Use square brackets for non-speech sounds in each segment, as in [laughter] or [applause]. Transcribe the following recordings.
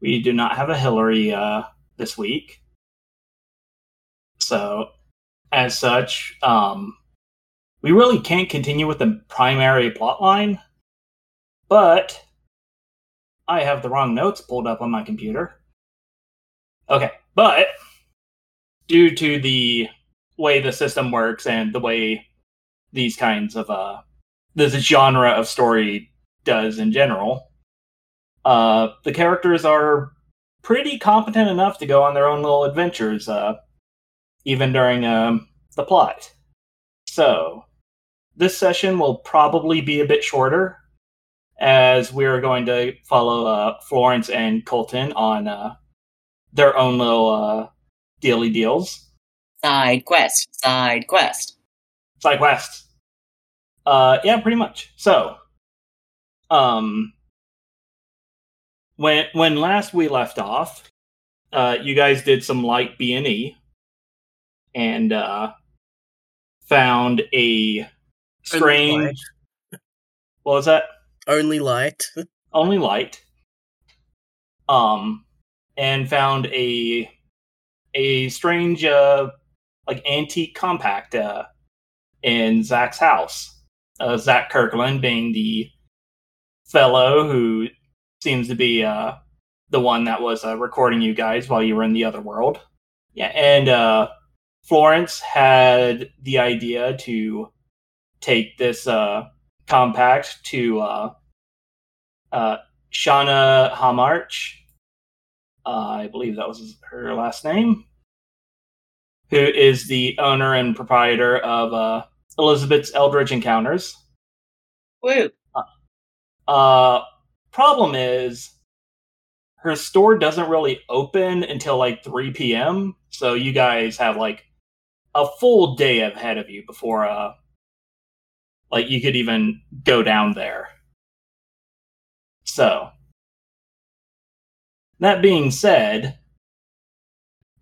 we do not have a Hillary uh, this week. So, as such, um, we really can't continue with the primary plot line. But I have the wrong notes pulled up on my computer. Okay, but due to the way the system works and the way these kinds of uh this genre of story does in general, uh the characters are pretty competent enough to go on their own little adventures, uh even during um the plot. So this session will probably be a bit shorter as we're going to follow uh, Florence and Colton on uh, their own little uh, daily deals. Side quest, side quest. Side quest. Uh, yeah, pretty much. So, um, when when last we left off, uh, you guys did some light B and E, and uh, found a strange. What was that? Only light. [laughs] only light. Um, and found a a strange uh like antique compact uh in Zach's house. Uh, Zach Kirkland being the fellow who seems to be uh the one that was uh, recording you guys while you were in the other world. Yeah, and uh Florence had the idea to take this uh compact to uh, uh, Shauna Hamarch. Uh, I believe that was her last name. Who is the owner and proprietor of uh, Elizabeth's Eldritch Encounters? Woo! Problem is, her store doesn't really open until like 3 p.m. So you guys have like a full day ahead of you before uh, like you could even go down there. So, that being said,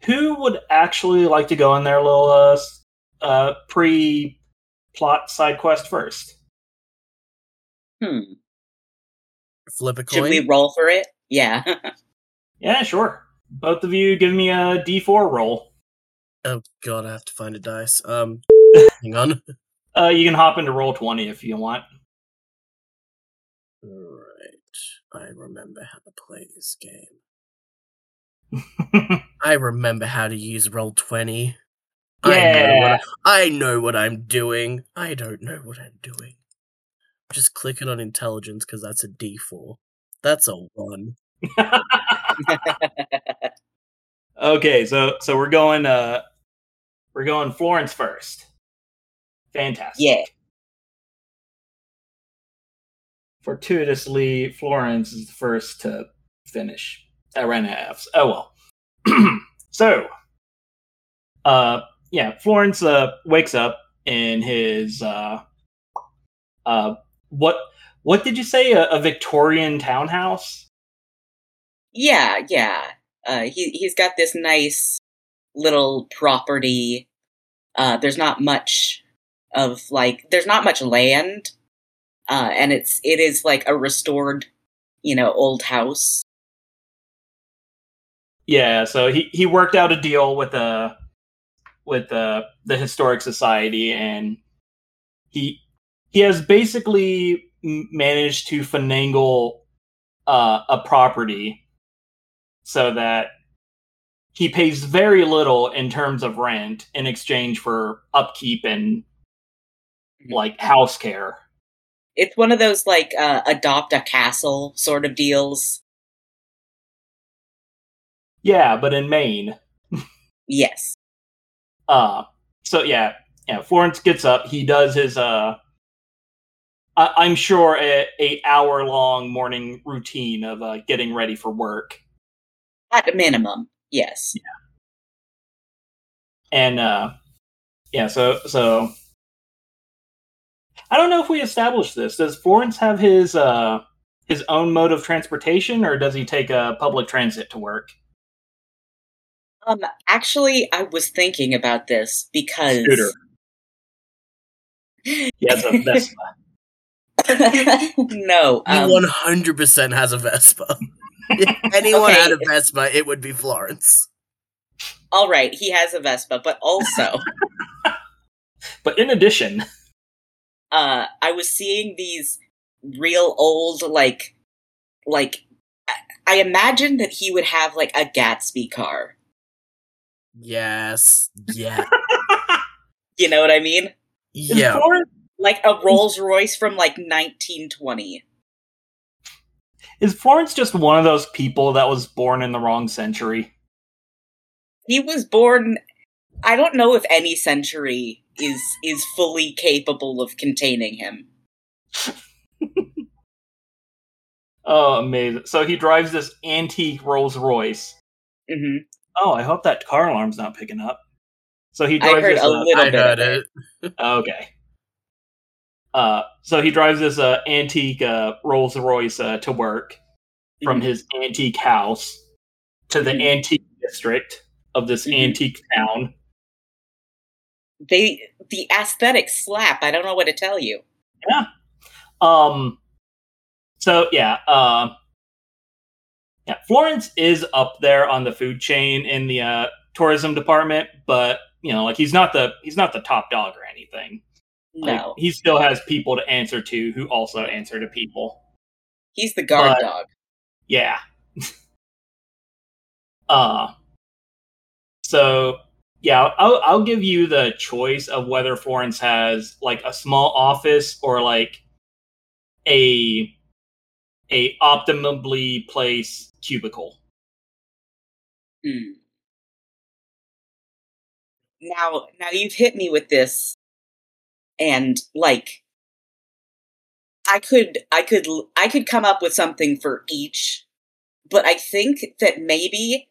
who would actually like to go in their little uh, uh, pre-plot side quest first? Hmm. Flip a coin. Should we roll for it? Yeah. [laughs] Yeah, sure. Both of you give me a D4 roll. Oh god, I have to find a dice. Um, [laughs] hang on. Uh, you can hop into Roll20 if you want. Right, I remember how to play this game. [laughs] I remember how to use Roll20. I know, what Yeah. I, I know what I'm doing. I don't know what I'm doing. Just clicking on intelligence because that's a D4. That's a one. [laughs] okay, so so we're going uh we're going Florence first. Fantastic. Yeah. Fortuitously, Florence is the first to finish. I ran out of Fs. Oh well. [clears throat] so, uh, yeah, Florence uh wakes up in his uh, uh, what what did you say? A, a Victorian townhouse? yeah, yeah. Uh, he he's got this nice little property. Uh, there's not much of like there's not much land, uh, and it's it is like a restored, you know, old house. Yeah, so he he worked out a deal with the with the the historic society, and he he has basically managed to finagle uh, a property so that he pays very little in terms of rent in exchange for upkeep and like house care. It's one of those like uh, adopt a castle sort of deals. Yeah, but in Maine. Yes. Uh so yeah, yeah. Florence gets up. He does his uh, I- I'm sure a, a hour long morning routine of uh, getting ready for work, At a minimum, yes. Yeah. and uh, yeah. So so I don't know if we established this. Does Florence have his uh his own mode of transportation, or does he take a uh, public transit to work? Um, actually, I was thinking about this because Scooter. [laughs] He has a Vespa. No, He um, 100% has a Vespa. If anyone Okay. had a Vespa, it would be Florence. All right, he has a Vespa, but also, [laughs] But in addition, uh, I was seeing these real old, like, like, I- I imagine that he would have like a Gatsby car. Yes. Yeah. [laughs] You know what I mean? Yeah. Florence Like a Rolls Royce from like 1920. is Florence just one of those people that was born in the wrong century? He was born. I don't know if any century is is fully capable of containing him. [laughs] Oh, amazing! So he drives this antique Rolls Royce. hmm Oh, I hope that car alarm's not picking up. So he I drives heard this. a uh, little I bit heard of it. it. [laughs] Okay. Uh, so he drives this uh, antique uh, Rolls Royce uh, to work from Mhm. his antique house to the Mhm. antique district of this Mhm. antique town. They the aesthetic slap. I don't know what to tell you. Um. So yeah, uh, yeah. Florence is up there on the food chain in the uh, tourism department, but you know, like he's not the he's not the top dog or anything. Like, No, he still has people to answer to who also answer to people. he's the guard but- dog. Yeah. [laughs] uh so yeah, I'll I'll give you the choice of whether Florence has like a small office or like a a optimally placed cubicle. Hmm. Now, now you've hit me with this, and like, I could, I could, I could come up with something for each, but I think that maybe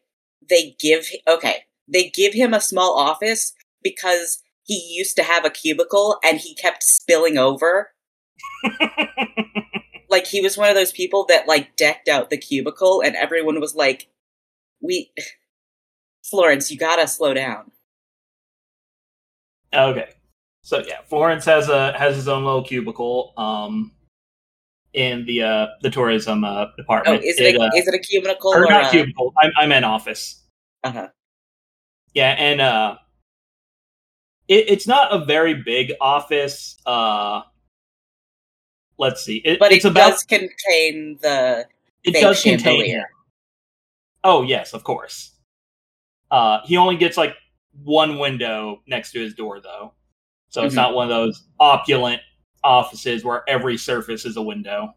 they give. Okay, they give him a small office because he used to have a cubicle and he kept spilling over. [laughs] Like he was one of those people that like decked out the cubicle, and everyone was like, "We, [sighs] Florence, you gotta slow down." okay. So yeah, Florence has a has his own little cubicle um in the uh the tourism uh Oh, department. is it, a, uh, is it a cubicle or or, not a, cubicle. I'm I'm in office. Uh-huh. Yeah, and uh it, it's not a very big office. Uh let's see. It, But it's it about does contain the it does contain chandelier. him. Oh yes, of course. Uh he only gets like one window next to his door though. So it's Mhm. not one of those opulent offices where every surface is a window.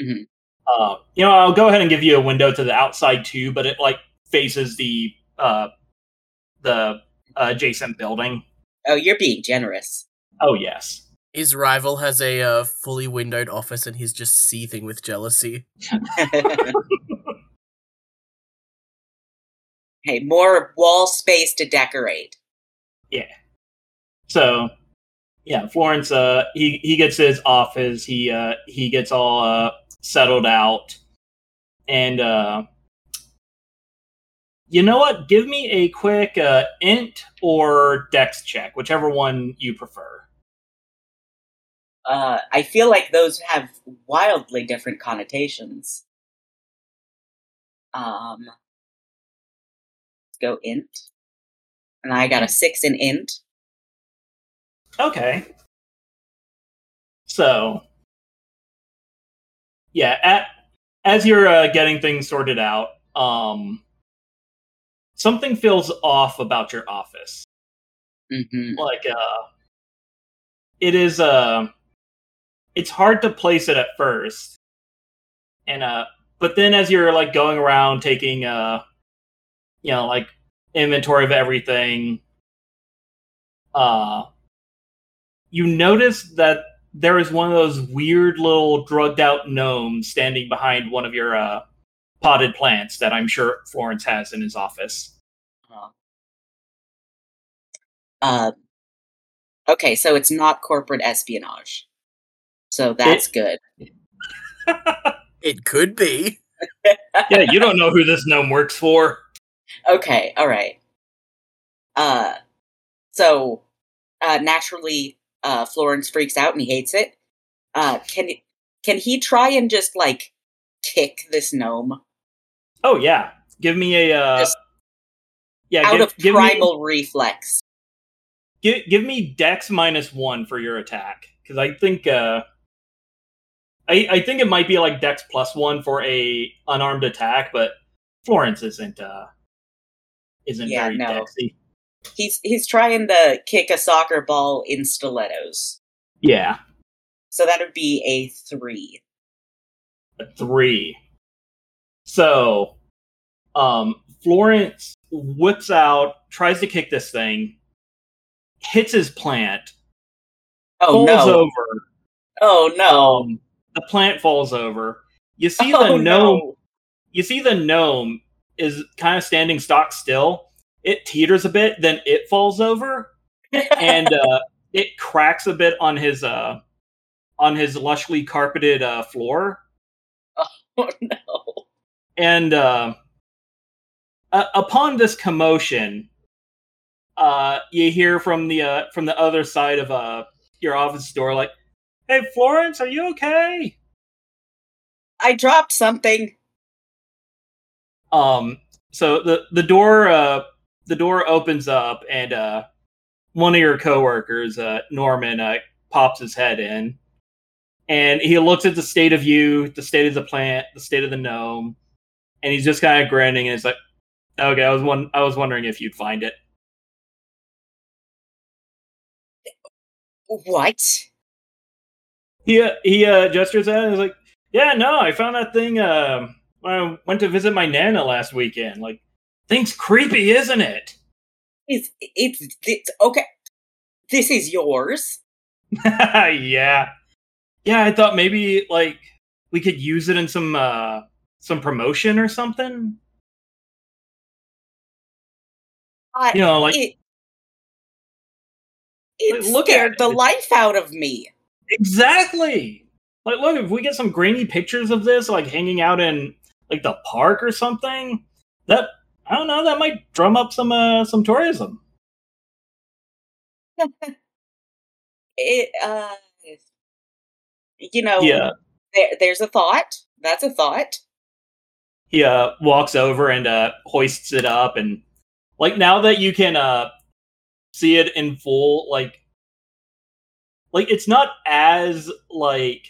Mhm. Uh, you know, I'll go ahead and give you a window to the outside too, but it like faces the uh the uh, adjacent building. Oh, you're being generous. Oh yes. His rival has a uh, fully windowed office and he's just seething with jealousy. [laughs] hey, more wall space to decorate. So yeah, Florence uh he he gets his office, he uh he gets all uh settled out and uh you know what? Give me a quick uh int or dex check, whichever one you prefer. Uh, I feel like those have wildly different connotations. Um, let's go int, and I got a six in int. Okay. So, yeah, at, as you're uh, getting things sorted out, um, something feels off about your office. hmm Like, uh, it is, uh, it's hard to place it at first, and uh, but then as you're like going around taking, uh, you know, like inventory of everything, uh, you notice that there is one of those weird little drugged out gnomes standing behind one of your uh, potted plants that I'm sure Florence has in his office. Uh, okay, so it's not corporate espionage. So that's good. [laughs] It could be. [laughs] yeah, you don't know who this gnome works for. Okay, all right. Uh, so uh, naturally, uh, Florence freaks out and he hates it. Uh, can can he try and just like kick this gnome? Oh yeah, give me a uh, Just yeah. Out give, of give me primal reflex. give, give me Dex minus one for your attack because I think uh, I I think it might be like Dex plus one for a unarmed attack, but Florence isn't uh isn't Yeah, very no. dexy. He's he's trying to kick a soccer ball in stilettos. Yeah, So that would be a three. a three. So, um, Florence whips out, tries to kick this thing, hits his plant, Oh falls no! over. Oh no! Um, the plant falls over. You see oh the gnome. You see the gnome is kind of standing stock still. It teeters a bit, then it falls over, [laughs] and uh, it cracks a bit on his uh, on his lushly carpeted uh, floor. oh [laughs] no! And uh, uh, upon this commotion, uh, you hear from the uh, from the other side of uh, your office door, like, "Hey, Florence, are you okay?" I dropped something. Um, so the the door uh, the door opens up, and uh, one of your coworkers, uh, Norman, uh, pops his head in, and he looks at the state of you, the state of the plant, the state of the gnome, and he's just kind of grinning, and he's like, "Okay, I was one, I was wondering if you'd find it." What? He uh, he uh, gestures at it and is like, "Yeah, no, I found that thing um when I went to visit my nana last weekend. Like, thing's creepy, isn't it?" It's it's it's okay. This is yours. [laughs] yeah, yeah. I thought maybe like we could use it in some uh some promotion or something. I, You know, like it it Look at scared it. the life out of me. exactly. Like, look, if we get some grainy pictures of this, like hanging out in like the park or something, that I don't know, that might drum up some uh some tourism. [laughs] It uh, you know, Yeah. there, there's a thought. That's a thought. he uh, walks over and uh, hoists it up and like now that you can uh, see it in full like like it's not as like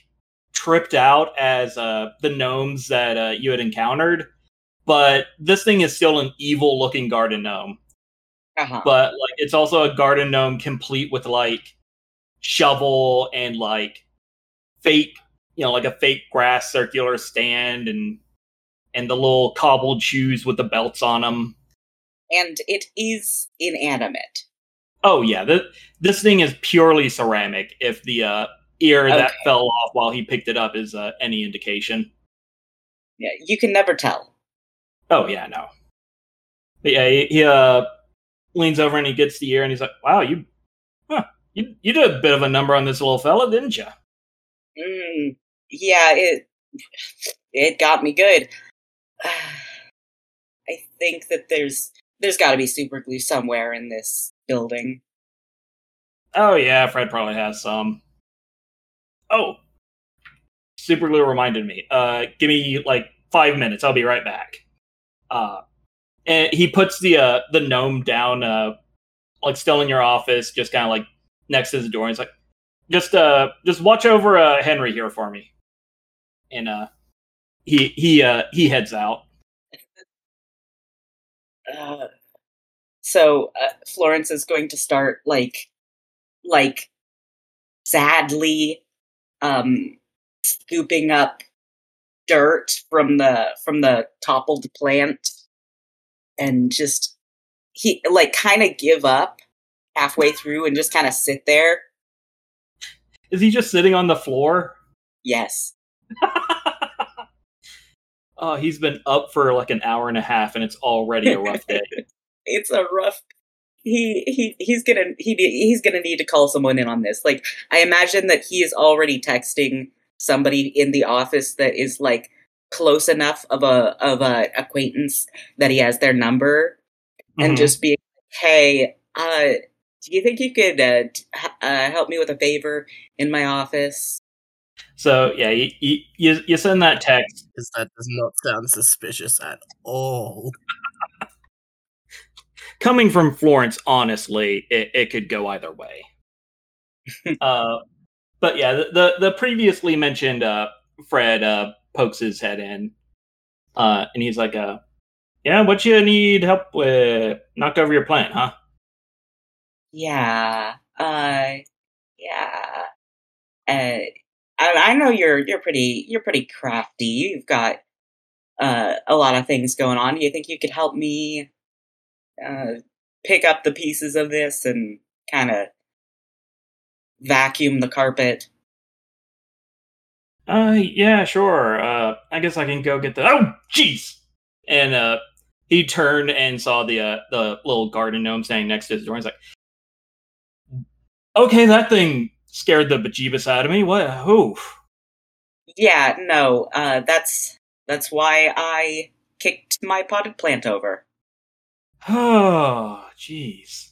tripped out as uh, the gnomes that uh, you had encountered but this thing is still an evil looking garden gnome Uh-huh. but like it's also a garden gnome complete with like shovel and like fake you know like a fake grass circular stand and and the little cobbled shoes with the belts on them and it is inanimate. oh yeah th- this thing is purely ceramic if the uh ear that fell off while he picked it up is uh, any indication Yeah, you can never tell. Oh yeah no but yeah he, he uh leans over and he gets the ear and he's like wow you huh you, you did a bit of a number on this little fella didn't you Mm, yeah, it it got me good. [sighs] I think that there's there's got to be super glue somewhere in this building. Oh yeah, Fred probably has some. Oh, super glue reminded me. Uh, give me like five minutes. I'll be right back. Uh, and he puts the uh the gnome down, uh, like still in your office, just kind of like next to the door. He's like, just uh, just watch over uh Henry here for me. And uh, he he uh he heads out. Uh, so uh, Florence is going to start like like sadly um scooping up dirt from the from the toppled plant and just he like kind of give up halfway through and just kind of sit there Is he just sitting on the floor? yes [laughs] oh, he's been up for like an hour and a half, and it's already a rough day. [laughs] it's a rough he he he's gonna he he's gonna need to call someone in on this like i imagine that he is already texting somebody in the office that is like close enough of a of a acquaintance that he has their number and Mhm. just be hey uh do you think you could uh, t- h- uh help me with a favor in my office So yeah, you, you you send that text. Because that does not sound suspicious at all. Coming from Florence, honestly, it, it could go either way. [laughs] uh, but yeah, the, the, the previously mentioned uh, Fred uh, pokes his head in, uh, and he's like, uh, "Yeah, what you need help with? Knock over your plant, huh?" Yeah. Uh. Yeah. Uh. I, I know you're you're pretty you're pretty crafty. You've got uh, a lot of things going on. Do you think you could help me uh, pick up the pieces of this and kind of vacuum the carpet? Uh, yeah, sure. Uh, I guess I can go get the. Oh, jeez! And uh, he turned and saw the uh, the little garden gnome standing next to his door. He's like, "Okay, that thing scared the bejeebus out of me. What? Who?" Yeah, no. Uh, that's that's why I kicked my potted plant over. [sighs] Oh, jeez.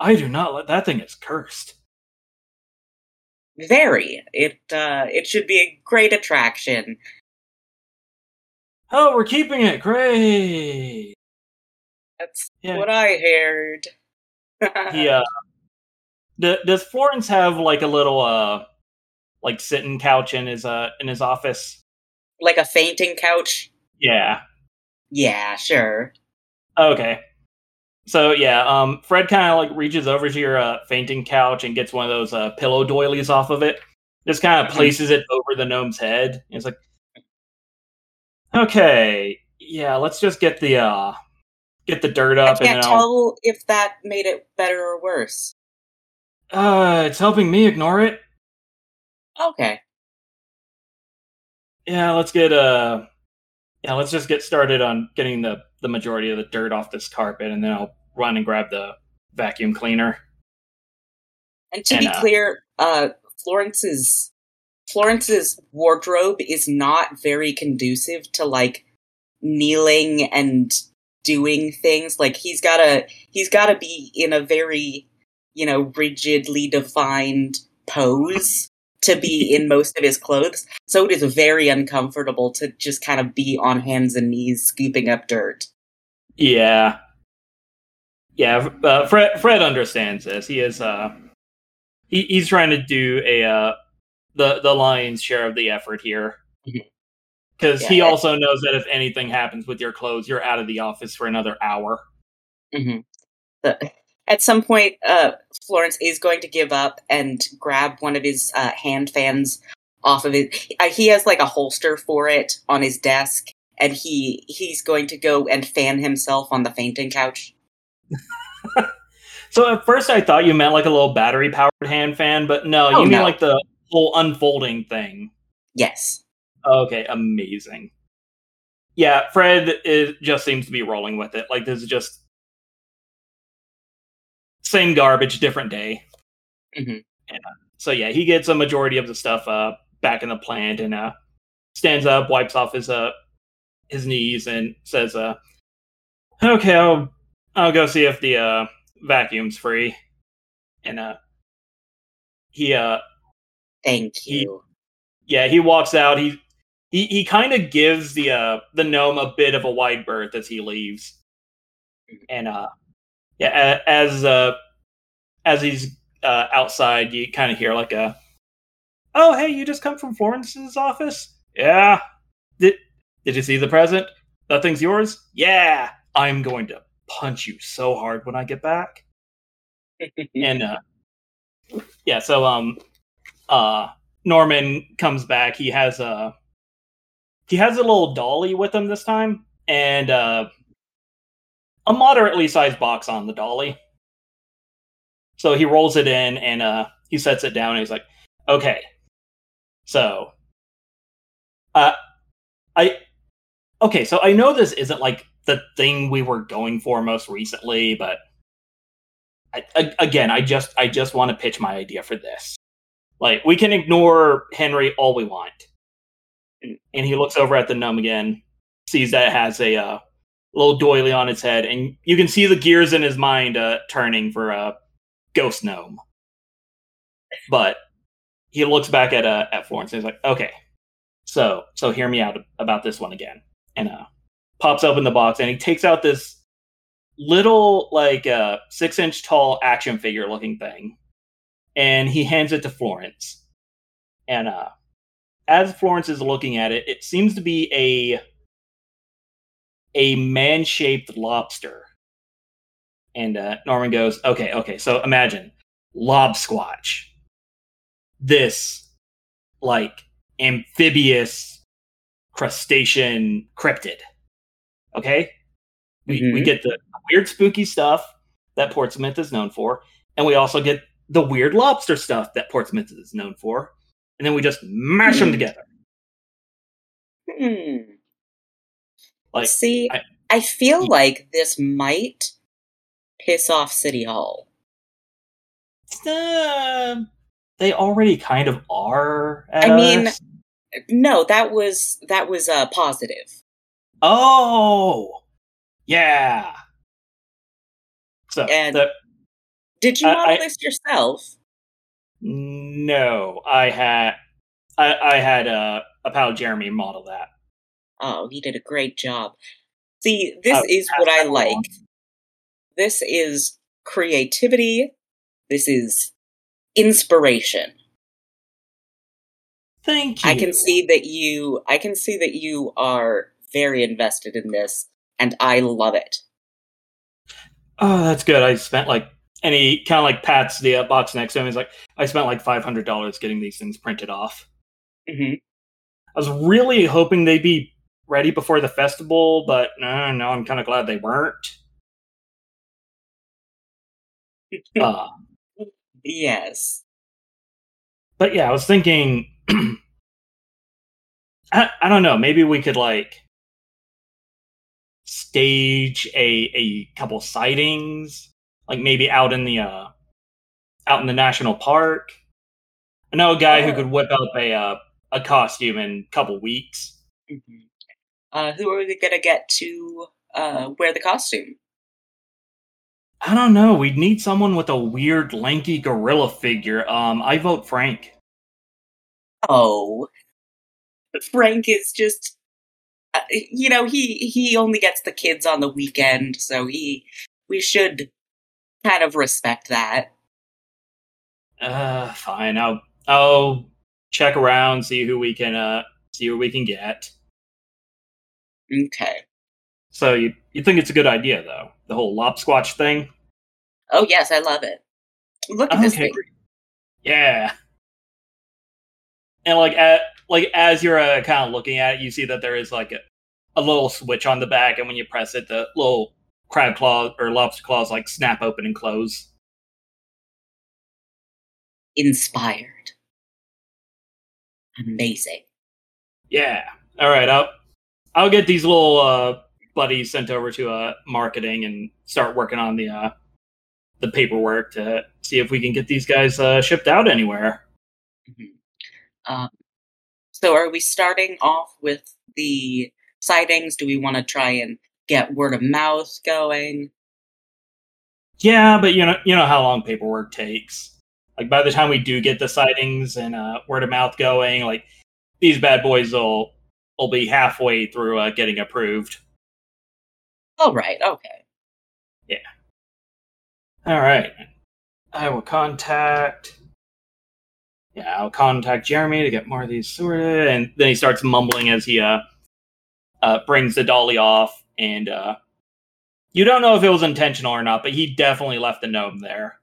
I do not let that thing is cursed. Very. It uh it should be a great attraction. Oh, we're keeping it. Great. That's Yeah. what I heard. He uh, d- does Florence have like a little uh, like sitting couch in his uh in his office? like a fainting couch. Yeah. Yeah, sure. Okay. So yeah, um, Fred kind of like reaches over to your uh, fainting couch and gets one of those uh, pillow doilies off of it. Just kind of Mhm. places it over the gnome's head. It's like, okay, yeah, let's just get the uh, get the dirt up, and can't tell if that made it better or worse. uh, it's helping me ignore it. Okay. Yeah, let's get uh, yeah, let's just get started on getting the the majority of the dirt off this carpet, and then I'll run and grab the vacuum cleaner. And to And, be uh, clear, uh Florence's Florence's wardrobe is not very conducive to like kneeling and doing things. Like he's gotta he's gotta be in a very, you know, rigidly defined pose to be in most of his clothes. So it is very uncomfortable to just kind of be on hands and knees scooping up dirt. Yeah, yeah. Uh, Fred Fred understands this. He is uh, he, he's trying to do a uh, the the lion's share of the effort here, Mhm. because he Yeah. also knows that if anything happens with your clothes, you're out of the office for another hour. hmm at some point, uh, Florence is going to give up and grab one of his uh, hand fans off of it. He has like a holster for it on his desk, and he he's going to go and fan himself on the fainting couch. [laughs] So at first I thought you meant like a little battery powered hand fan, but no, you Oh, mean no. like the whole unfolding thing. Yes. Okay, amazing. Yeah, Fred is, just seems to be rolling with it. Like this is just same garbage, different day. Mhm. And, uh, so yeah, he gets a majority of the stuff uh, back in the plant and uh, stands up, wipes off his uh, his knees, and says, uh, "Okay, I'll I'll go see if the uh, vacuum's free." And uh, he uh, Thank He- you. yeah, he walks out. He he, he kind of gives the uh the gnome a bit of a wide berth as he leaves, and uh yeah, as uh as he's uh outside, you kind of hear like a, oh hey, you just come from Florence's office? Yeah. Did did you see the present? That thing's yours? Yeah. I'm going to punch you so hard when I get back. [laughs] and uh yeah so um uh norman comes back he has a he has a little dolly with him this time and uh a moderately sized box on the dolly. So he rolls it in and uh he sets it down and he's like okay. So uh i okay so i know this isn't like the thing we were going for most recently but I, a- again, I just I just want to pitch my idea for this. Like we can ignore Henry all we want, and, and he looks over at the gnome again, sees that it has a uh, little doily on its head, and you can see the gears in his mind uh, turning for a ghost gnome. But he looks back at uh, at Florence and he's like, okay, so so hear me out about this one again, and uh, pops open the box and he takes out this little like uh, six inch tall action figure looking thing, and he hands it to Florence, and uh, as Florence is looking at it, it seems to be a a man shaped lobster. And uh, Norman goes, okay, okay, so imagine Lobsquatch. This, like, amphibious crustacean cryptid. Okay? We, we Mhm. get the weird, spooky stuff that Portsmouth is known for, and we also get the weird lobster stuff that Portsmouth is known for, and then we just mash them Hmm. together. Hmm. Like, See, I- I, feel like this might piss off City Hall. uh, they already kind of are. At I mean- us. No, that was that was uh, positive. oh, yeah. So And- the, Did you model I- this yourself? no, I had, I, I had uh, a pal Jeremy model that. Oh, he did a great job. See, this Oh, is what I like. This is creativity. This is inspiration. Thank you. I can see that you I can see that you are very invested in this and I love it. Oh, that's good. I spent like, any kind of like pats the uh, box next to him. He's like, I spent like five hundred dollars getting these things printed off. hmm I was really hoping they'd be ready before the festival, but no, no, I'm kind of glad they weren't. [laughs] Uh, Yes. but yeah, I was thinking, [clears throat] I, I don't know, maybe we could like stage a a couple sightings, like maybe out in the uh out in the national park. I know a guy who Oh. could whip up a uh, a costume in a couple weeks. Mhm. Uh, who are we gonna get to uh, wear the costume? I don't know. We'd need someone with a weird, lanky gorilla figure. Um, I vote Frank. Oh, Frank is just, uh, you know, he he only gets the kids on the weekend, so he we should kind of respect that. Uh, fine. I'll I'll check around, see who we can uh see who we can get. Okay. So you you think it's a good idea though? The whole Lobsquatch thing. Oh yes, I love it. Look at this thing. Yeah. And like at like as you're uh, kind of looking at it, you see that there is like a, a little switch on the back, and when you press it, the little crab claw or lobster claws like snap open and close. Inspired. Amazing. Yeah. All right. I'll I'll get these little uh, buddies sent over to uh, marketing and start working on the uh, the paperwork to see if we can get these guys uh, shipped out anywhere. Um, so, are we starting off with the sightings? Do we want to try and get word of mouth going? Yeah, but you know you know how long paperwork takes. Like by the time we do get the sightings and uh, word of mouth going, like these bad boys will will be halfway through uh, getting approved. All right. Okay. Yeah. All right. I will contact. Yeah, I'll contact Jeremy to get more of these sorted, and then he starts mumbling as he uh, uh brings the dolly off, and uh, you don't know if it was intentional or not, but he definitely left the gnome there.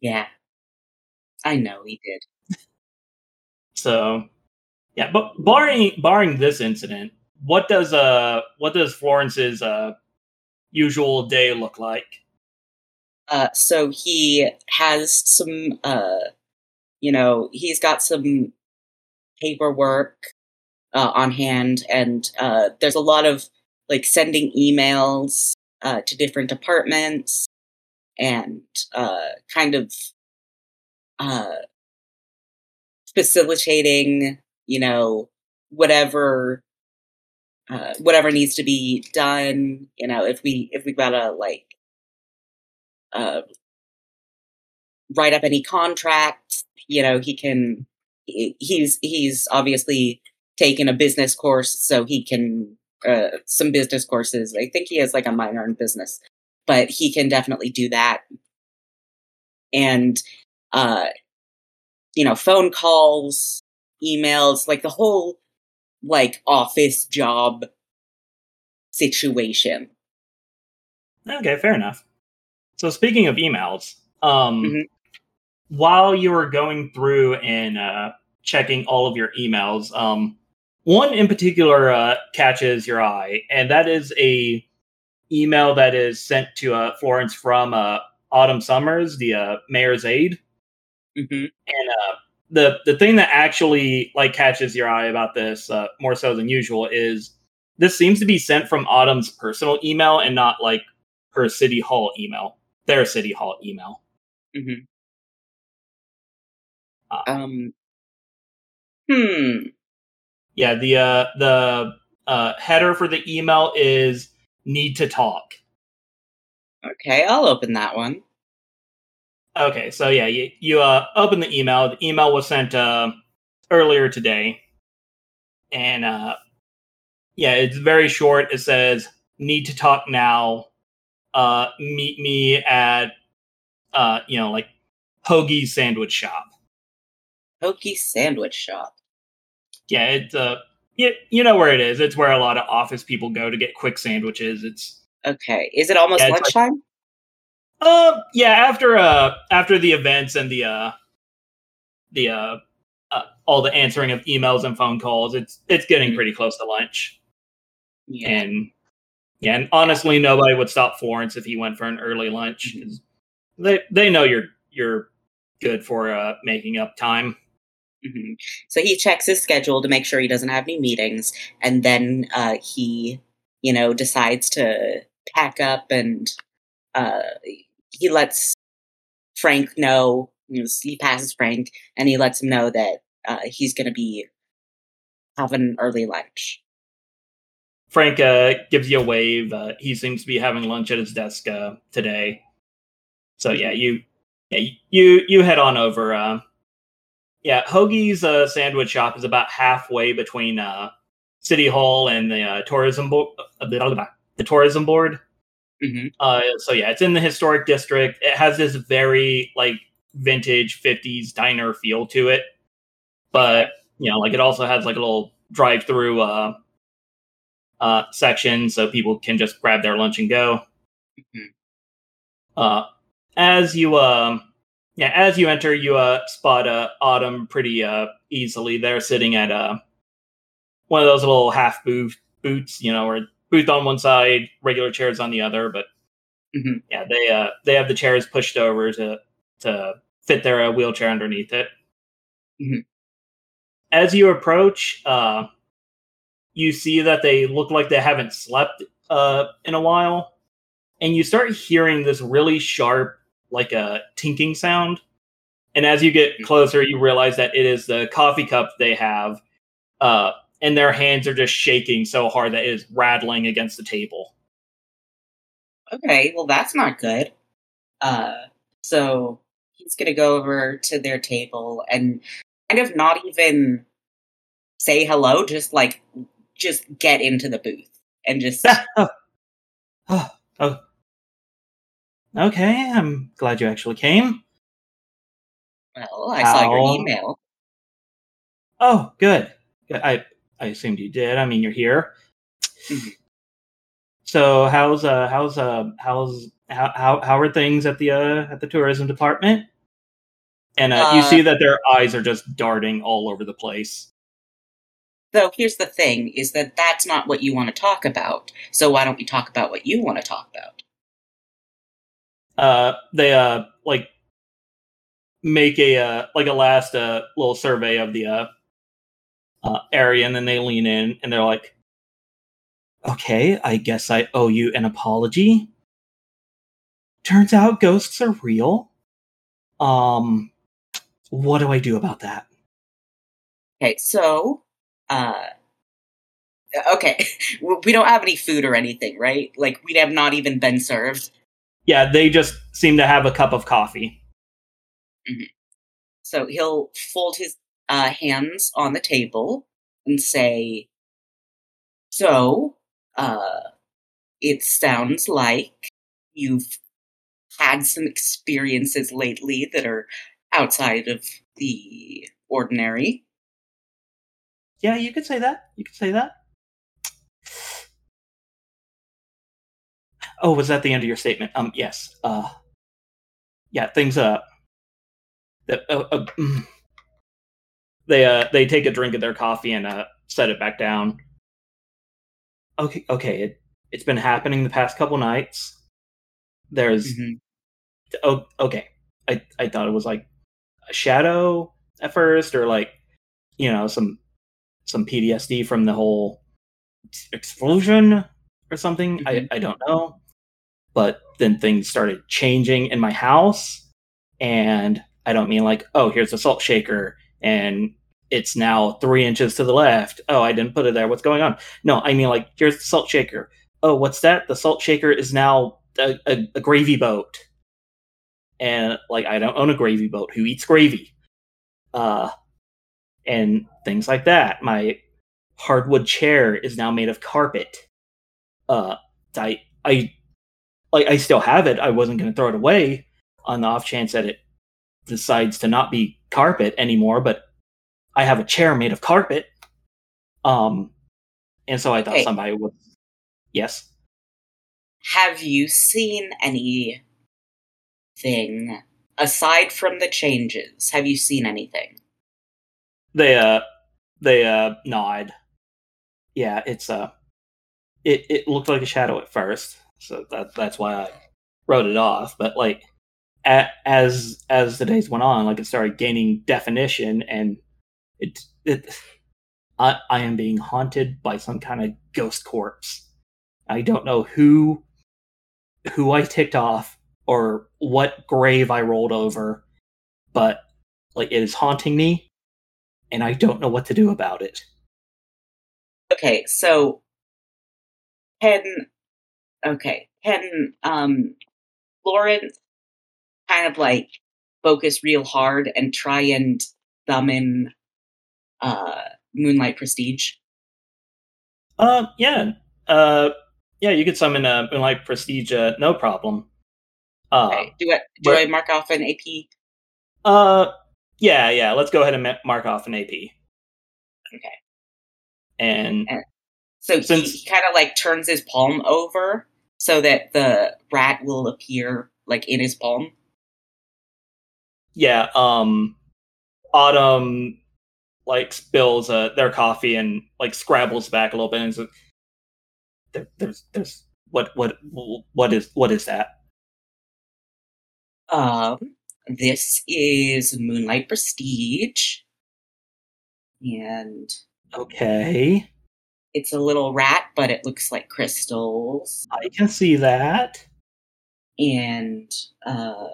Yeah. I know he did. So, yeah, but barring barring this incident, what does uh what does Florence's uh usual day look like? Uh, so he has some, uh, you know, he's got some paperwork uh, on hand, and uh, there's a lot of like sending emails uh, to different departments and uh, kind of uh, facilitating, you know, whatever. Uh, whatever needs to be done, you know, if we if we gotta like uh, write up any contracts. You know, he can. He's he's obviously taken a business course, so he can uh, some business courses. I think he has like a minor in business, but he can definitely do that. And uh, you know, phone calls, emails, like the whole like office job situation. Okay, fair enough. So speaking of emails, um, Mhm. while you were going through and uh, checking all of your emails, um, one in particular uh, catches your eye, and that is a email that is sent to uh, Florence from uh, Autumn Summers, the uh, mayor's aide. hmm And uh, the the thing that actually like catches your eye about this uh, more so than usual is this seems to be sent from Autumn's personal email and not like her city hall email, their city hall email. hmm Ah. Um. Hmm. Yeah, the uh, the uh, header for the email is need to talk. Okay, I'll open that one. Okay, so yeah, you, you uh, open the email. The email was sent uh, earlier today, and uh, yeah, it's very short. It says, "Need to talk now. Uh, meet me at uh, you know like Hoagie's sandwich shop." Pokey Sandwich Shop. Yeah, it's uh, you, you know where it is. It's where a lot of office people go to get quick sandwiches. It's Okay, is it almost Yeah, lunchtime? Um, yeah, after uh after the events and the uh the uh, uh all the answering of emails and phone calls, it's it's getting Mhm. pretty close to lunch. yeah. And yeah, and honestly nobody would stop Florence if he went for an early lunch 'cause they they know you're you're good for uh making up time. hmm So he checks his schedule to make sure he doesn't have any meetings, and then uh, he, you know, decides to pack up and uh, he lets Frank know. You know, he passes Frank, and he lets him know that uh, he's going to be having an early lunch. Frank uh gives you a wave. Uh, he seems to be having lunch at his desk uh today. So yeah, you yeah, you you head on over uh yeah, Hoagie's uh, sandwich shop is about halfway between City Hall and the tourism board. The tourism board. Hmm Uh, so yeah, it's in the historic district. It has this very like vintage '50s diner feel to it, but you know, like it also has like a little drive-through uh, uh, section, so people can just grab their lunch and go. Mhm. Uh, as you um, yeah, as you enter, you uh spot uh Autumn pretty uh easily. They're sitting at uh one of those little half booth boots, you know, where booth on one side, regular chairs on the other, but Mhm. yeah, they uh they have the chairs pushed over to to fit their uh, wheelchair underneath it. Mhm. As you approach, uh, you see that they look like they haven't slept uh in a while, and you start hearing this really sharp, like a tinking sound. And as you get Mhm. closer, you realize that it is the coffee cup they have, uh, and their hands are just shaking so hard that it is rattling against the table. Okay, well that's not good. Uh, so he's gonna go over to their table and kind of not even say hello, just like just get into the booth and just oh. [laughs] oh, oh. Okay, I'm glad you actually came. well, I saw your email. Oh, good. Good. I I assumed you did. I mean, you're here. Mhm. So how's uh how's uh how's how how how are things at the uh at the tourism department? And uh, you Uh, see that their eyes are just darting all over the place. Though here's the thing: is that that's not what you want to talk about. So why don't we talk about what you want to talk about? Uh, they uh like make a uh like a last uh little survey of the uh, uh area, and then they lean in and they're like, "Okay, I guess I owe you an apology." Turns out ghosts are real. Um, what do I do about that? Okay, so, uh, okay, [laughs] we don't have any food or anything, right? Like we have not even been served. Yeah, they just seem to have a cup of coffee. So he'll fold his uh, hands on the table and say, So, uh, it sounds like you've had some experiences lately that are outside of the ordinary. Yeah, you could say that. You could say that. Oh, was that the end of your statement? Um, yes. Uh, yeah, things. Uh, that uh, uh. They uh they take a drink of their coffee and uh set it back down. Okay, okay. It it's been happening the past couple nights. There's Mhm. oh okay. I I thought it was like a shadow at first, or like you know some some PTSD from the whole explosion or something. I Mhm. I don't know. But then things started changing in my house, and I don't mean like oh here's a salt shaker and it's now three inches to the left. Oh, I didn't put it there. What's going on? No, I mean like here's the salt shaker. Oh, what's that? The salt shaker is now a, a, a gravy boat and like I don't own a gravy boat. Who eats gravy? Uh, and things like that. My hardwood chair is now made of carpet. Uh, I I like I still have it. I wasn't going to throw it away on the off chance that it decides to not be carpet anymore. But I have a chair made of carpet. Um, and so I thought somebody would. Yes. Have you seen anything aside from the changes? Have you seen anything? they uh they uh nod yeah it's uh it, it looked like a shadow at first so that that's why i wrote it off but like a, as as the days went on like it started gaining definition and it it i i am being haunted by some kind of ghost corpse i don't know who who i ticked off or what grave i rolled over but like it is haunting me and I don't know what to do about it. Okay, so can okay, can um Florence kind of like focus real hard and try and summon uh Moonlight Prestige? Uh, yeah, uh, yeah, you could summon a Moonlight Prestige, uh, no problem. Uh, Okay. Do I do but- I mark off an AP? uh, yeah, yeah. Let's go ahead and mark off an AP. Okay. And And- So he, he kind of like turns his palm over so that the rat will appear like in his palm. yeah, um, Autumn like spills uh, their coffee and like scrabbles back a little bit and says, there, "There's, there's what, what, what is, what is that?" Um, this is Moonlight Prestige, and Okay, it's a little rat, but it looks like crystals. I can see that. And uh,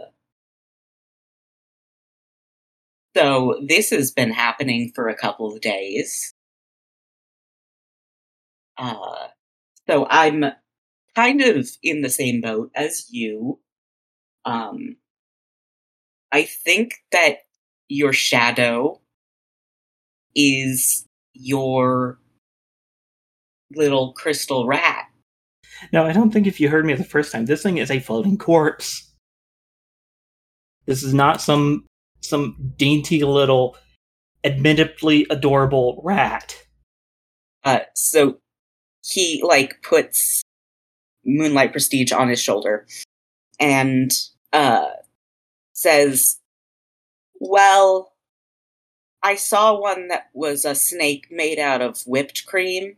so this has been happening for a couple of days. Uh, so I'm kind of in the same boat as you. Um, I think that your shadow is your little crystal rat. No, I don't think if you heard me the first time, this thing is a floating corpse. This is not some some dainty little, admittedly adorable rat. Uh, so he like puts Moonlight Prestige on his shoulder and uh says, "Well, I saw one that was a snake made out of whipped cream.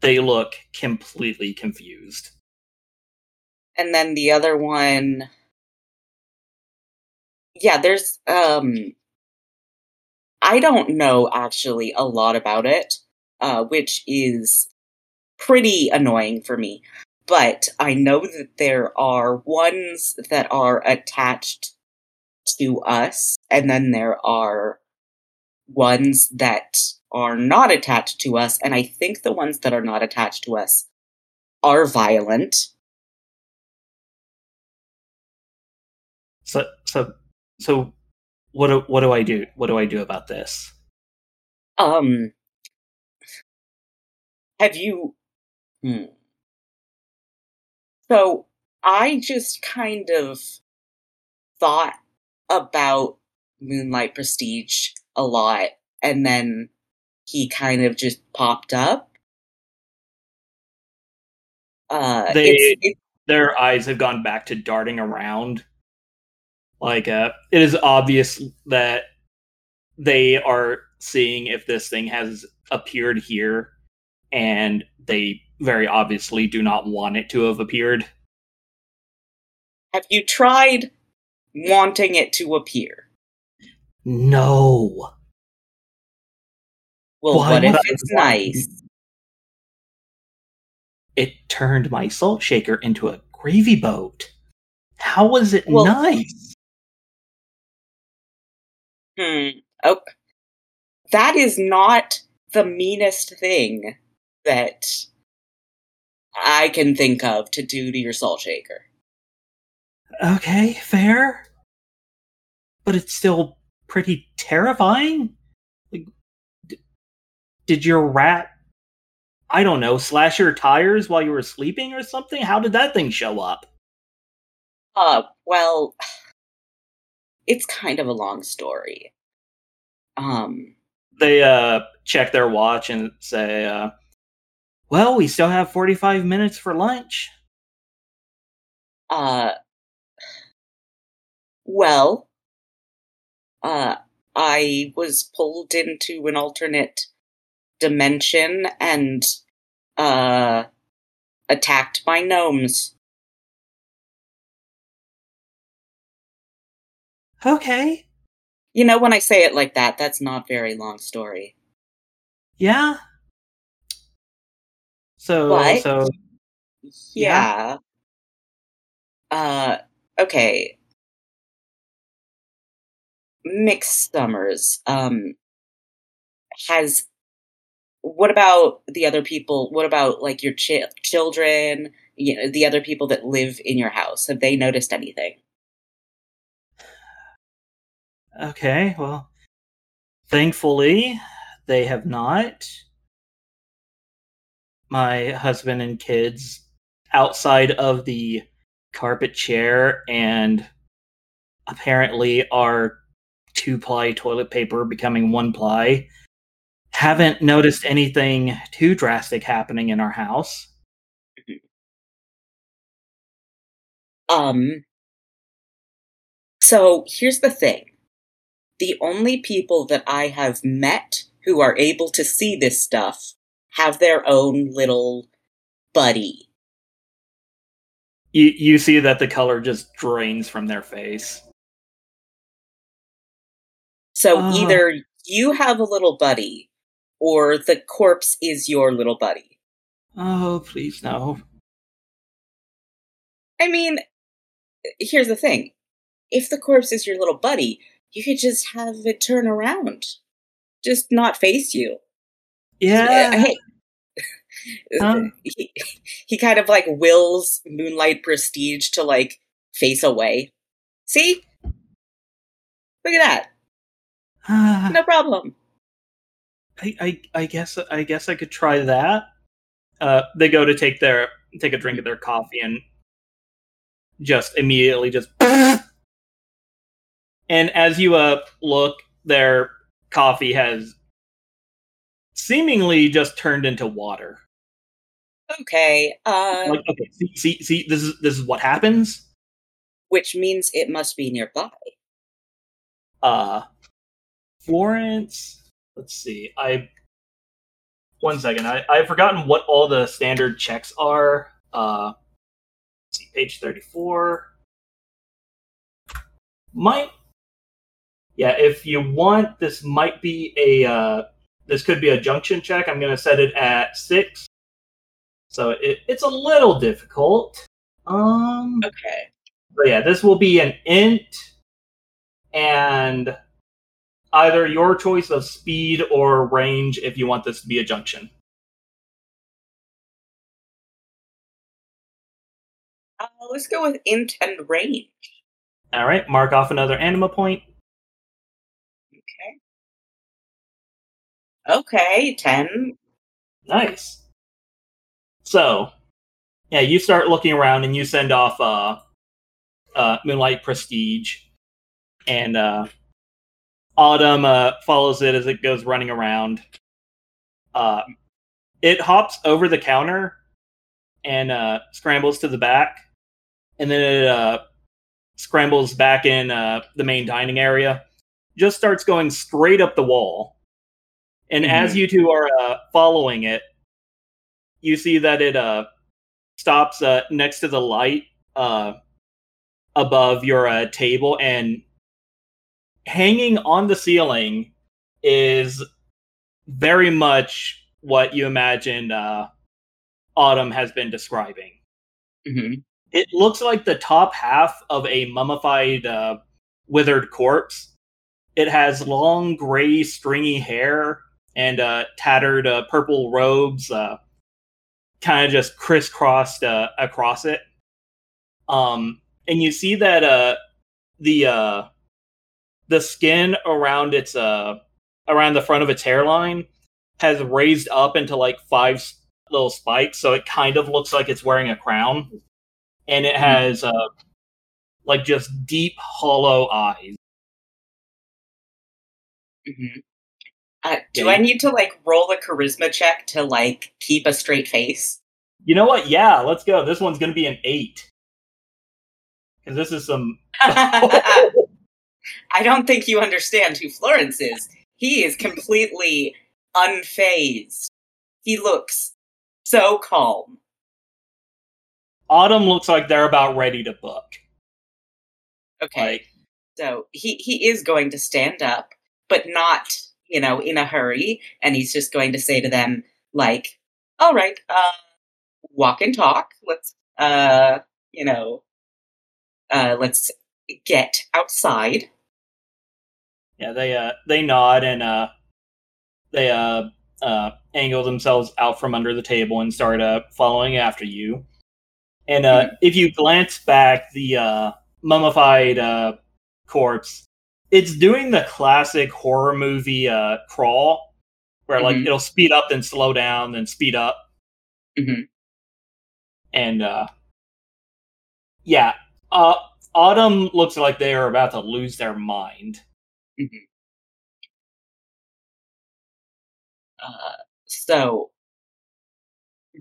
They look completely confused. and then the other one yeah there's um i don't know actually a lot about it uh which is pretty annoying for me but i know that there are ones that are attached to us and then there are ones that are not attached to us and i think the ones that are not attached to us are violent. So so so what do, what do I do? What do I do about this? Um, have you? Hmm. So I just kind of thought about Moonlight Prestige a lot, and then he kind of just popped up. Uh, They- it's, it, Their eyes have gone back to darting around. Like uh it is obvious that they are seeing if this thing has appeared here and they very obviously do not want it to have appeared. have you tried wanting it to appear? No. Well, Why what if it's want- nice? It turned my salt shaker into a gravy boat. How was it Well- nice? Hmm. Oh, that is not the meanest thing that I can think of to do to your salt shaker. Okay, fair. But it's still pretty terrifying. Like, d- did your rat, I don't know, slash your tires while you were sleeping or something? How did that thing show up? Uh, well, it's kind of a long story. Um, They uh check their watch and say, uh, "Well, we still have forty-five minutes for lunch." uh, well, uh, I was pulled into an alternate dimension and, uh, attacked by gnomes. Okay, You know, when I say it like that, that's not very long story. yeah. So, so Yeah. Uh, okay. Mixed Summers, um, has, what about the other people? What about, like, your chi- children, you know, the other people that live in your house? Have they noticed anything? Okay, well, thankfully, they have not. My husband and kids, outside of the carpet chair and apparently our two ply toilet paper becoming one ply, haven't noticed anything too drastic happening in our house. Um, so here's the thing. The only people that I have met who are able to see this stuff have their own little buddy. You, you see that the color just drains from their face. So Ah. either you have a little buddy or the corpse is your little buddy. Oh, please no. I mean, here's the thing. If the corpse is your little buddy, you could just have it turn around. Just not face you. Yeah. Hey. [laughs] Um. he, he kind of like wills Moonlight Prestige to like face away. See? Look at that. Ah. [sighs] No problem. I, I I guess I guess I could try that. Uh, they go to take their take a drink of their coffee and just immediately just [laughs] and as you uh look, their coffee has seemingly just turned into water. Okay. Uh, Like okay, see see see this is this is what happens. which means it must be nearby. Uh Florence, let's see. I one second. I I've forgotten what all the standard checks are. Uh let's see page 34. Might Yeah, if you want this might be a uh this could be a junction check. I'm going to set it at 6. So it, it's a little difficult. Um Okay. but yeah, this will be an int and either your choice of speed or range if you want this to be a junction. Uh, let's go with int and range. All right, mark off another anima point. Okay. Okay, 10. Nice. So, yeah, you start looking around and you send off uh, uh, Moonlight Prestige, and uh, Autumn uh, follows it as it goes running around. Uh, it hops over the counter and uh, scrambles to the back, and then it uh, scrambles back in uh, the main dining area. Just starts going straight up the wall, and as you two are uh, following it, you see that it uh, stops uh, next to the light uh, above your uh, table, and hanging on the ceiling is very much what you imagined uh, Autumn has been describing. hmm It looks like the top half of a mummified, uh, withered corpse. It has long, gray, stringy hair and uh, tattered uh, purple robes, uh, kind of just crisscrossed uh, across it. Um, and you see that uh, the uh, the skin around its uh, around the front of its hairline has raised up into like five little spikes, so it kind of looks like it's wearing a crown, and it has uh, like just deep, hollow eyes. hmm Uh, do Yeah, I need to like roll a charisma check to like keep a straight face? You know what? Yeah, let's go. This one's gonna be an eight because this is some. [laughs] [laughs] I don't think you understand who Florence is. He is completely unfazed. He looks so calm. Autumn looks like they're about ready to book. Okay, Like, so he he is going to stand up, but not you know in a hurry, and he's just going to say to them like, "All right, uh, walk and talk. Let's uh, you know, uh, let's get outside." yeah, they uh they nod and uh they uh uh angle themselves out from under the table and start uh following after you. And uh if you glance back, the uh mummified uh corpse, it's doing the classic horror movie uh crawl where like Mhm. it'll speed up then slow down then speed up. Mhm. And uh yeah, uh Autumn looks like they are about to lose their mind. Uh, so,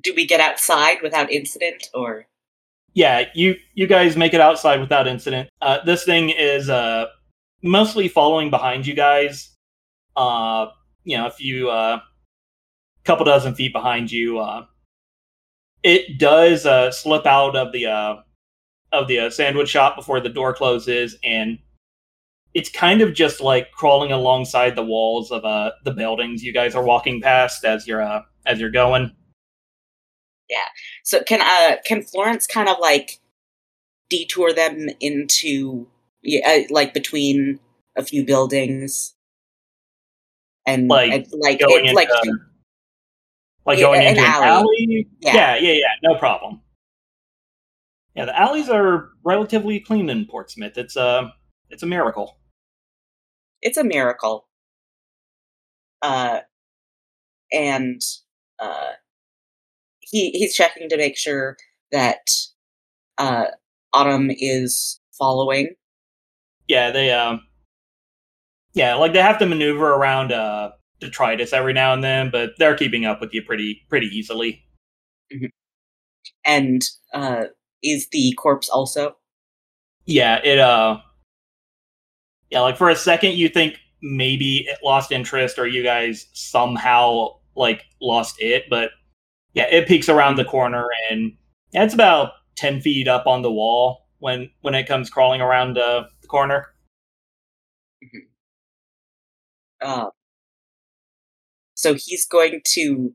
do we get outside without incident, or yeah, you you guys make it outside without incident. Uh, this thing is uh, mostly following behind you guys. Uh, you know, a few uh, couple dozen feet behind you. Uh, it does uh, slip out of the uh, of the uh, sandwich shop before the door closes, and it's kind of just like crawling alongside the walls of uh, the buildings you guys are walking past as you're uh, as you're going. Yeah. So? Can uh can Florence kind of like detour them into yeah, uh, like between a few buildings, and Like, and, like going it, like into- like Yeah, going an into an alley. alley. Yeah. Yeah. yeah, yeah, no problem. Yeah, the alleys are relatively clean in Portsmouth. It's a it's a miracle. it's a miracle. Uh, and uh, he he's checking to make sure that uh, Autumn is following. Yeah, they um yeah, like they have to maneuver around uh detritus every now and then, but they're keeping up with you pretty pretty easily. And uh, is the corpse also? Yeah, it uh yeah, like for a second you think maybe it lost interest or you guys somehow like lost it, but yeah, it peeks around the corner and yeah, it's about ten feet up on the wall when when it comes crawling around uh, the corner. Uh, so he's going to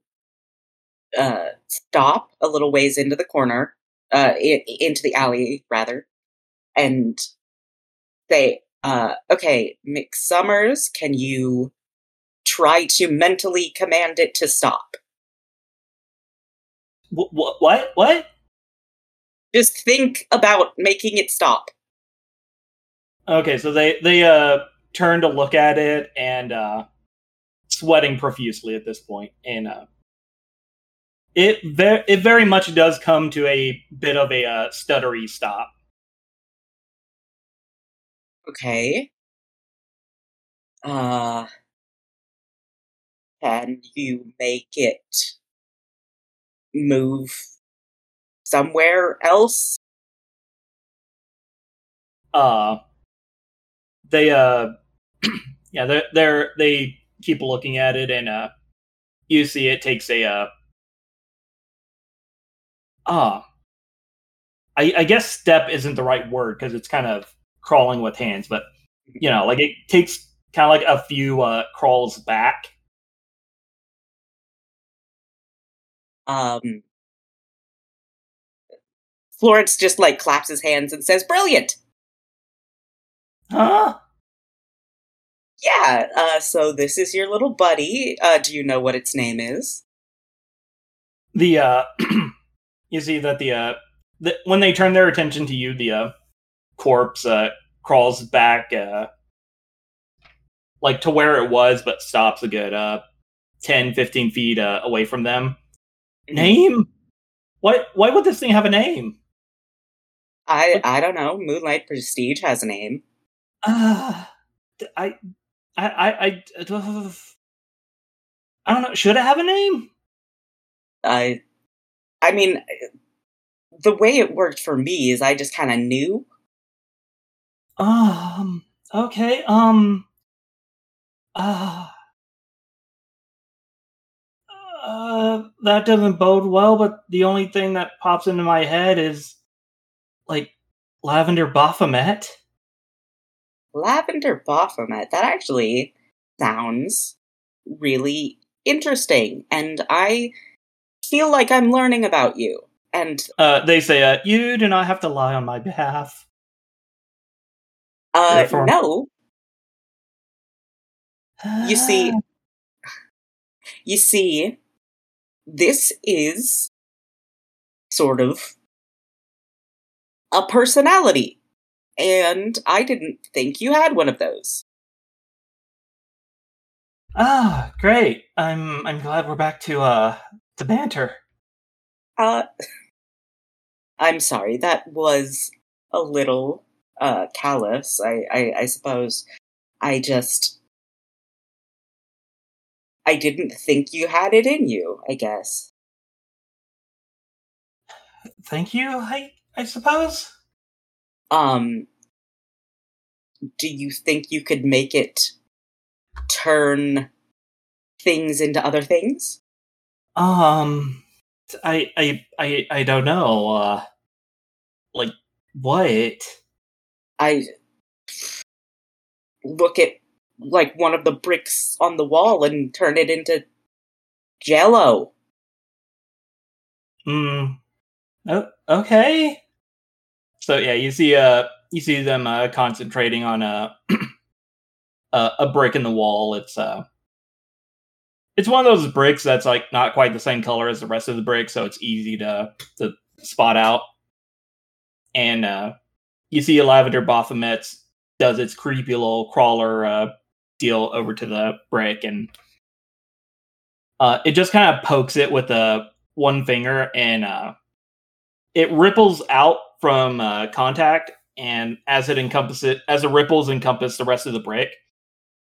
uh, stop a little ways into the corner, uh, i- into the alley rather, and say, uh, "Okay, Mick Summers, can you try to mentally command it to stop? Wh- wh- what? What? Just think about making it stop." Okay, so they they uh turn to look at it and uh sweating profusely at this point, and uh it very it very much does come to a bit of a uh, stuttery stop. Okay. Uh, can you make it move somewhere else? Uh, they uh, [clears throat] yeah, they're they're they keep looking at it, and uh, you see it takes a uh, ah, I I guess step isn't the right word because it's kind of crawling with hands, but you know, like it takes kind of like a few uh crawls back. Um, Florence just like claps his hands and says, "Brilliant." Huh? Yeah. Uh, so this is your little buddy. Uh, do you know what its name is? The uh, [clears throat] you see that the uh, the, when they turn their attention to you, the uh, corpse uh crawls back uh like to where it was, but stops a good uh 10, 15 feet uh, away from them. Name? Why? Why would this thing have a name? I I don't know. Moonlight Prestige has a name. Uh, I, I, I, I, I don't know. Should it have a name? I, I mean, the way it worked for me is I just kind of knew. Um. Okay. Um. Uh, uh, that doesn't bode well. But the only thing that pops into my head is like lavender Baphomet. Lavender Baphomet. That actually sounds really interesting, and I feel like I'm learning about you. And Uh, they say, uh, "You do not have to lie on my behalf." uh, Therefore- no, you see, [sighs] you see, this is sort of a personality, and I didn't think you had one of those. Ah, great. I'm I'm glad we're back to uh to banter. Uh, [laughs] I'm sorry, that was a little uh callous. I, I I suppose I just I didn't think you had it in you. I guess. Thank you. I I suppose. Um, do you think you could make it turn things into other things? Um, I I I I don't know. Uh, like what? I look at like one of the bricks on the wall and turn it into jello. Hmm. Oh, okay. So yeah, you see uh you see them uh concentrating on a [clears throat] a, a brick in the wall. It's uh it's one of those bricks that's like not quite the same color as the rest of the brick, so it's easy to to spot out. And uh you see a lavender Baphomet does its creepy little crawler uh deal over to the brick and uh it just kind of pokes it with a one finger and uh it ripples out from uh, contact and as it encompasses as the ripples encompass the rest of the brick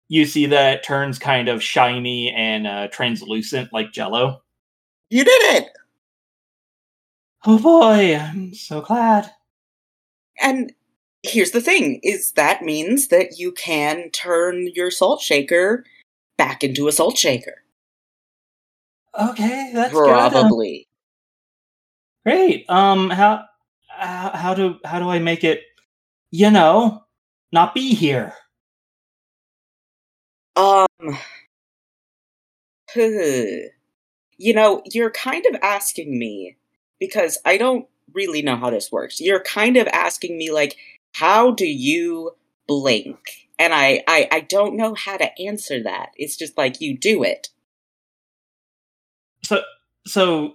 you see that it turns kind of shiny and uh, translucent like jello You did it! oh boy i'm so glad And here's the thing is that means that you can turn your salt shaker back into a salt shaker. okay that's good Probably. great um how how how do how do i make it you know not be here Um You know, you're kind of asking me because I don't really know how this works. You're kind of asking me like how do you blink? And I I I don't know how to answer that. It's just like you do it. so so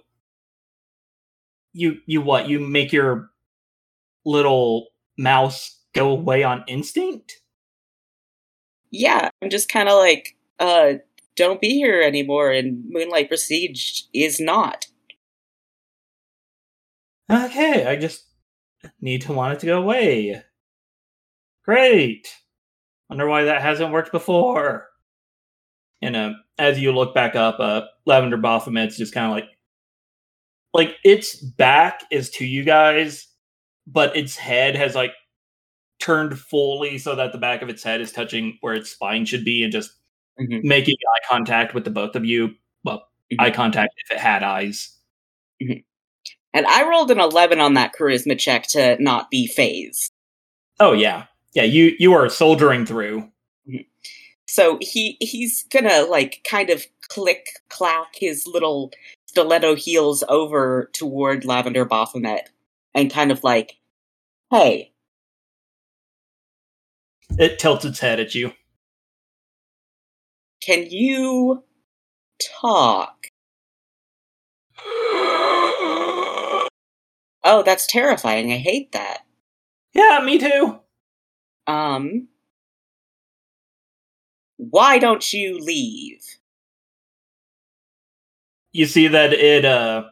you you what you make your little mouse go away on instinct? Yeah, I'm just kind of like, uh, don't be here anymore, and Moonlight Prestige is not. Okay, I just need to want it to go away. Great. Wonder why that hasn't worked before. And uh, as you look back up, uh, Lavender Baphomet's just kind of like, like its back is to you guys, but its head has like turned fully so that the back of its head is touching where its spine should be, and just Mhm. making eye contact with the both of you. Well, Mhm. eye contact if it had eyes. And I rolled an 11 on that charisma check to not be phased. Oh yeah, yeah. You you are soldiering through. So he he's gonna like kind of click clack his little stiletto heels over toward Lavender Baphomet and kind of like, hey, It tilts its head at you. can you talk? Oh, that's terrifying. I hate that. Yeah, me too. Um why don't you leave? You see that it uh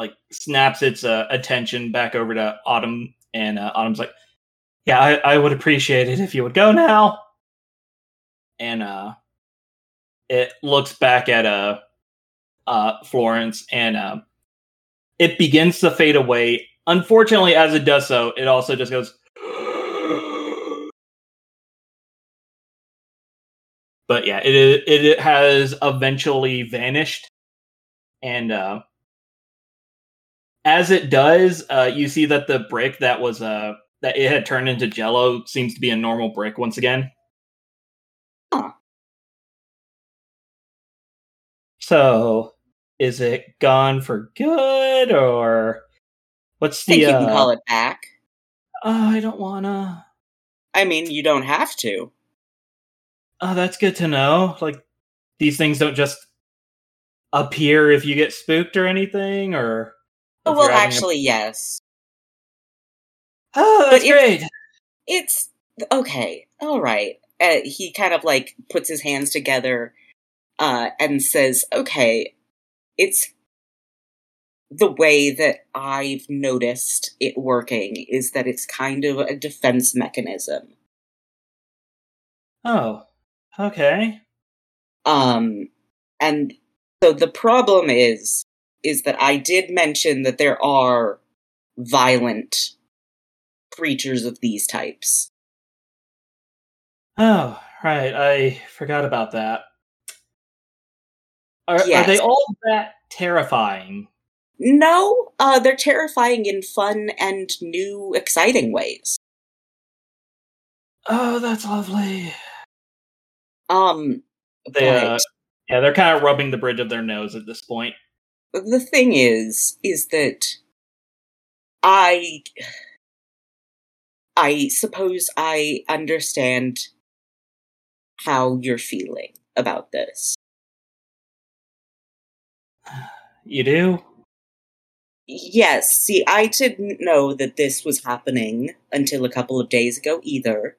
like snaps its uh, attention back over to Autumn, and uh, Autumn's like, "Yeah, I, I would appreciate it if you would go now." And uh, it looks back at uh, uh Florence, and uh, it begins to fade away. Unfortunately, as it does so, it also just goes. [gasps] But yeah, it it, has eventually vanished, and uh, as it does, uh, you see that the brick that was uh that it had turned into Jello seems to be a normal brick once again. Huh. So, is it gone for good, or what's I think the? you can uh, call it back. Oh, I don't wanna. I mean, you don't have to. Oh, that's good to know. Like these things don't just appear if you get spooked or anything, or. Oh, well, you're a- actually, yes. Oh, that's but great. It's okay. All right. Uh, he kind of like puts his hands together uh, and says, "Okay, it's the way that I've noticed it working is that it's kind of a defense mechanism. Oh, okay. Um, and so the problem is, is that I did mention that there are violent creatures of these types. Oh, right. I forgot about that. Are, are they all that terrifying? No, uh, they're terrifying in fun and new, exciting ways. Oh, that's lovely. Um, They, uh, yeah, they're kind of rubbing the bridge of their nose at this point. The thing is, is that I, I suppose I understand how you're feeling about this. You do? Yes, see, I didn't know that this was happening until a couple of days ago either.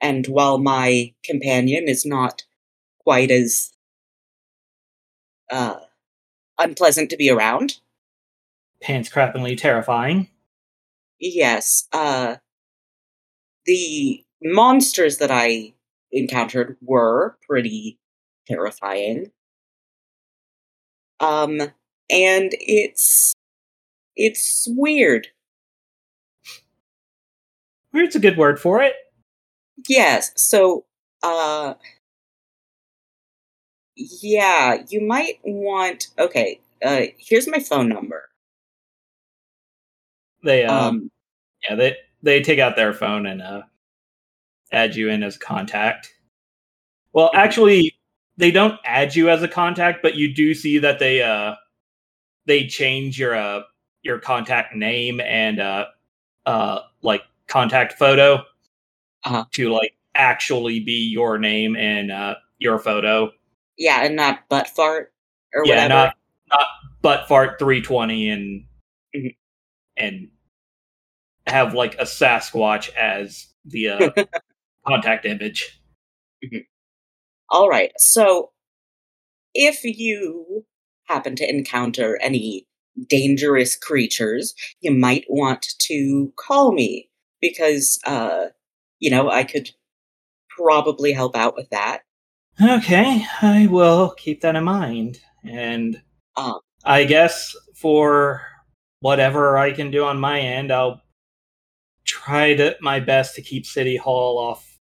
And while my companion is not quite as uh, unpleasant to be around, Pants crappingly terrifying. yes, uh, the monsters that I encountered were pretty terrifying. Um, and it's it's weird. Weird's a good word for it. Yes, so uh yeah, you might want okay, uh here's my phone number. They, um, Um yeah, they they take out their phone and uh, add you in as contact. Well, actually, they don't add you as a contact, but you do see that they uh they change your uh your contact name and uh uh like contact photo Uh-huh. to like actually be your name and uh your photo. Yeah, and not butt fart or yeah, whatever. not not butt fart three twenty and Mhm. and have like a Sasquatch as the uh, [laughs] contact image. All right. So, if you happen to encounter any dangerous creatures, you might want to call me because, uh, you know, I could probably help out with that. Okay, I will keep that in mind. And Um, I guess for whatever I can do on my end, I'll try to my best to keep City Hall off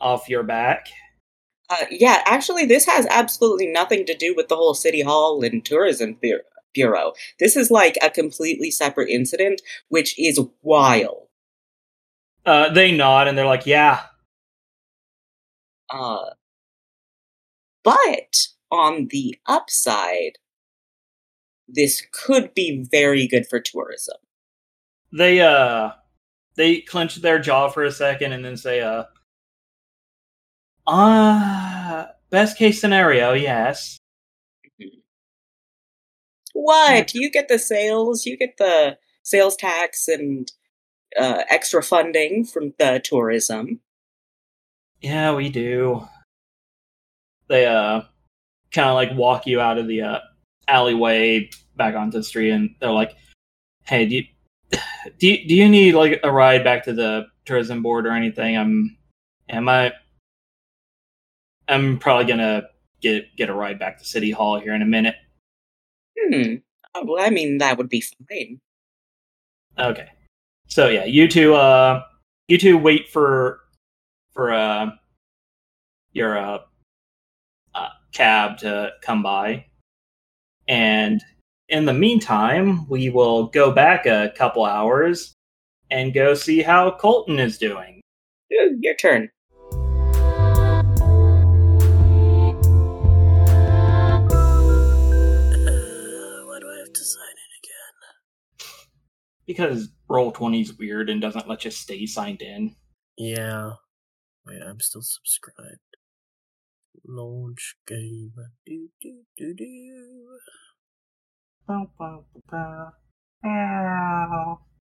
off your back. uh, yeah, actually, this has absolutely nothing to do with the whole City Hall and Tourism Bureau. This is like a completely separate incident, which is wild. Uh, they nod and they're like, "Yeah, Uh, but on the upside, this could be very good for tourism. they uh they clench their jaw for a second and then say uh uh best case scenario yes What? You get the sales, you get the sales tax and uh, extra funding from the tourism. yeah we do they uh kind of like walk you out of the uh alleyway back onto the street and they're like hey do you [sighs] do you, do you need like a ride back to the tourism board or anything i'm am i i'm probably gonna get get a ride back to city hall here in a minute Hmm. Oh, well, I mean, that would be fine. Okay. So yeah, you two uh you two wait for for uh your uh, uh cab to come by. And in the meantime, we will go back a couple hours and go see how Colton is doing. Your turn. Uh, why do I have to sign in again? Because Roll20 is weird and doesn't let you stay signed in. Yeah. Wait, I'm still subscribed. Launch game. Do, do, do, do. Bow, bow, bow. Ow.